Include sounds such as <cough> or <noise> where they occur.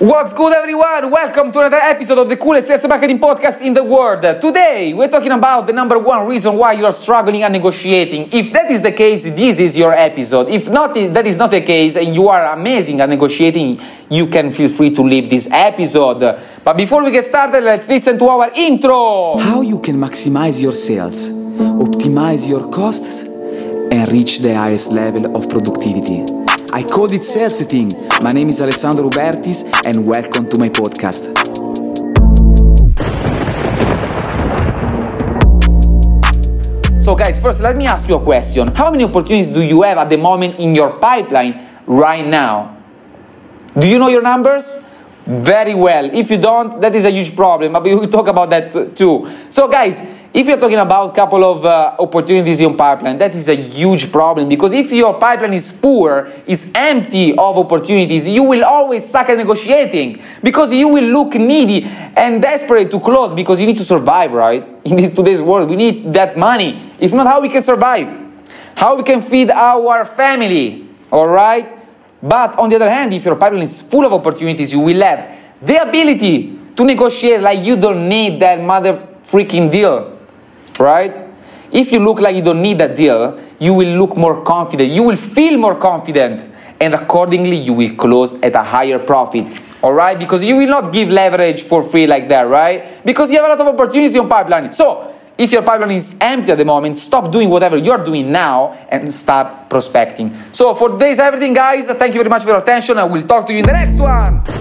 What's good, everyone? Welcome to another episode of the coolest sales marketing podcast in the world. Today, we're talking about the number one reason why you're struggling at negotiating. If that is the case, this is your episode. If not, that is not the case, and you are amazing at negotiating, you can feel free to leave this episode. But before we get started, let's listen to our intro. How you can maximize your sales, optimize your costs, and reach the highest level of productivity. I called it sales thing. My name is Alessandro Rubertis, and welcome to my podcast. So, guys, first, let me ask you a question. How many opportunities do you have at the moment in your pipeline right now? Do you know your numbers? Very well. If you don't, that is a huge problem, but we will talk about that too. So, guys, if you're talking about a couple of uh, opportunities in pipeline, that is a huge problem because if your pipeline is poor, is empty of opportunities, you will always suck at negotiating because you will look needy and desperate to close because you need to survive, right? <laughs> In this, today's world, we need that money. If not, how we can survive? How we can feed our family, all right? But on the other hand, if your pipeline is full of opportunities, you will have the ability to negotiate like you don't need that mother freaking deal right? If you look like you don't need that deal, you will look more confident. You will feel more confident. And accordingly, you will close at a higher profit. All right? Because you will not give leverage for free like that, right? Because you have a lot of opportunities on pipeline. So, if your pipeline is empty at the moment, stop doing whatever you're doing now and start prospecting. So, for today's everything, guys, thank you very much for your attention. I will talk to you in the next one.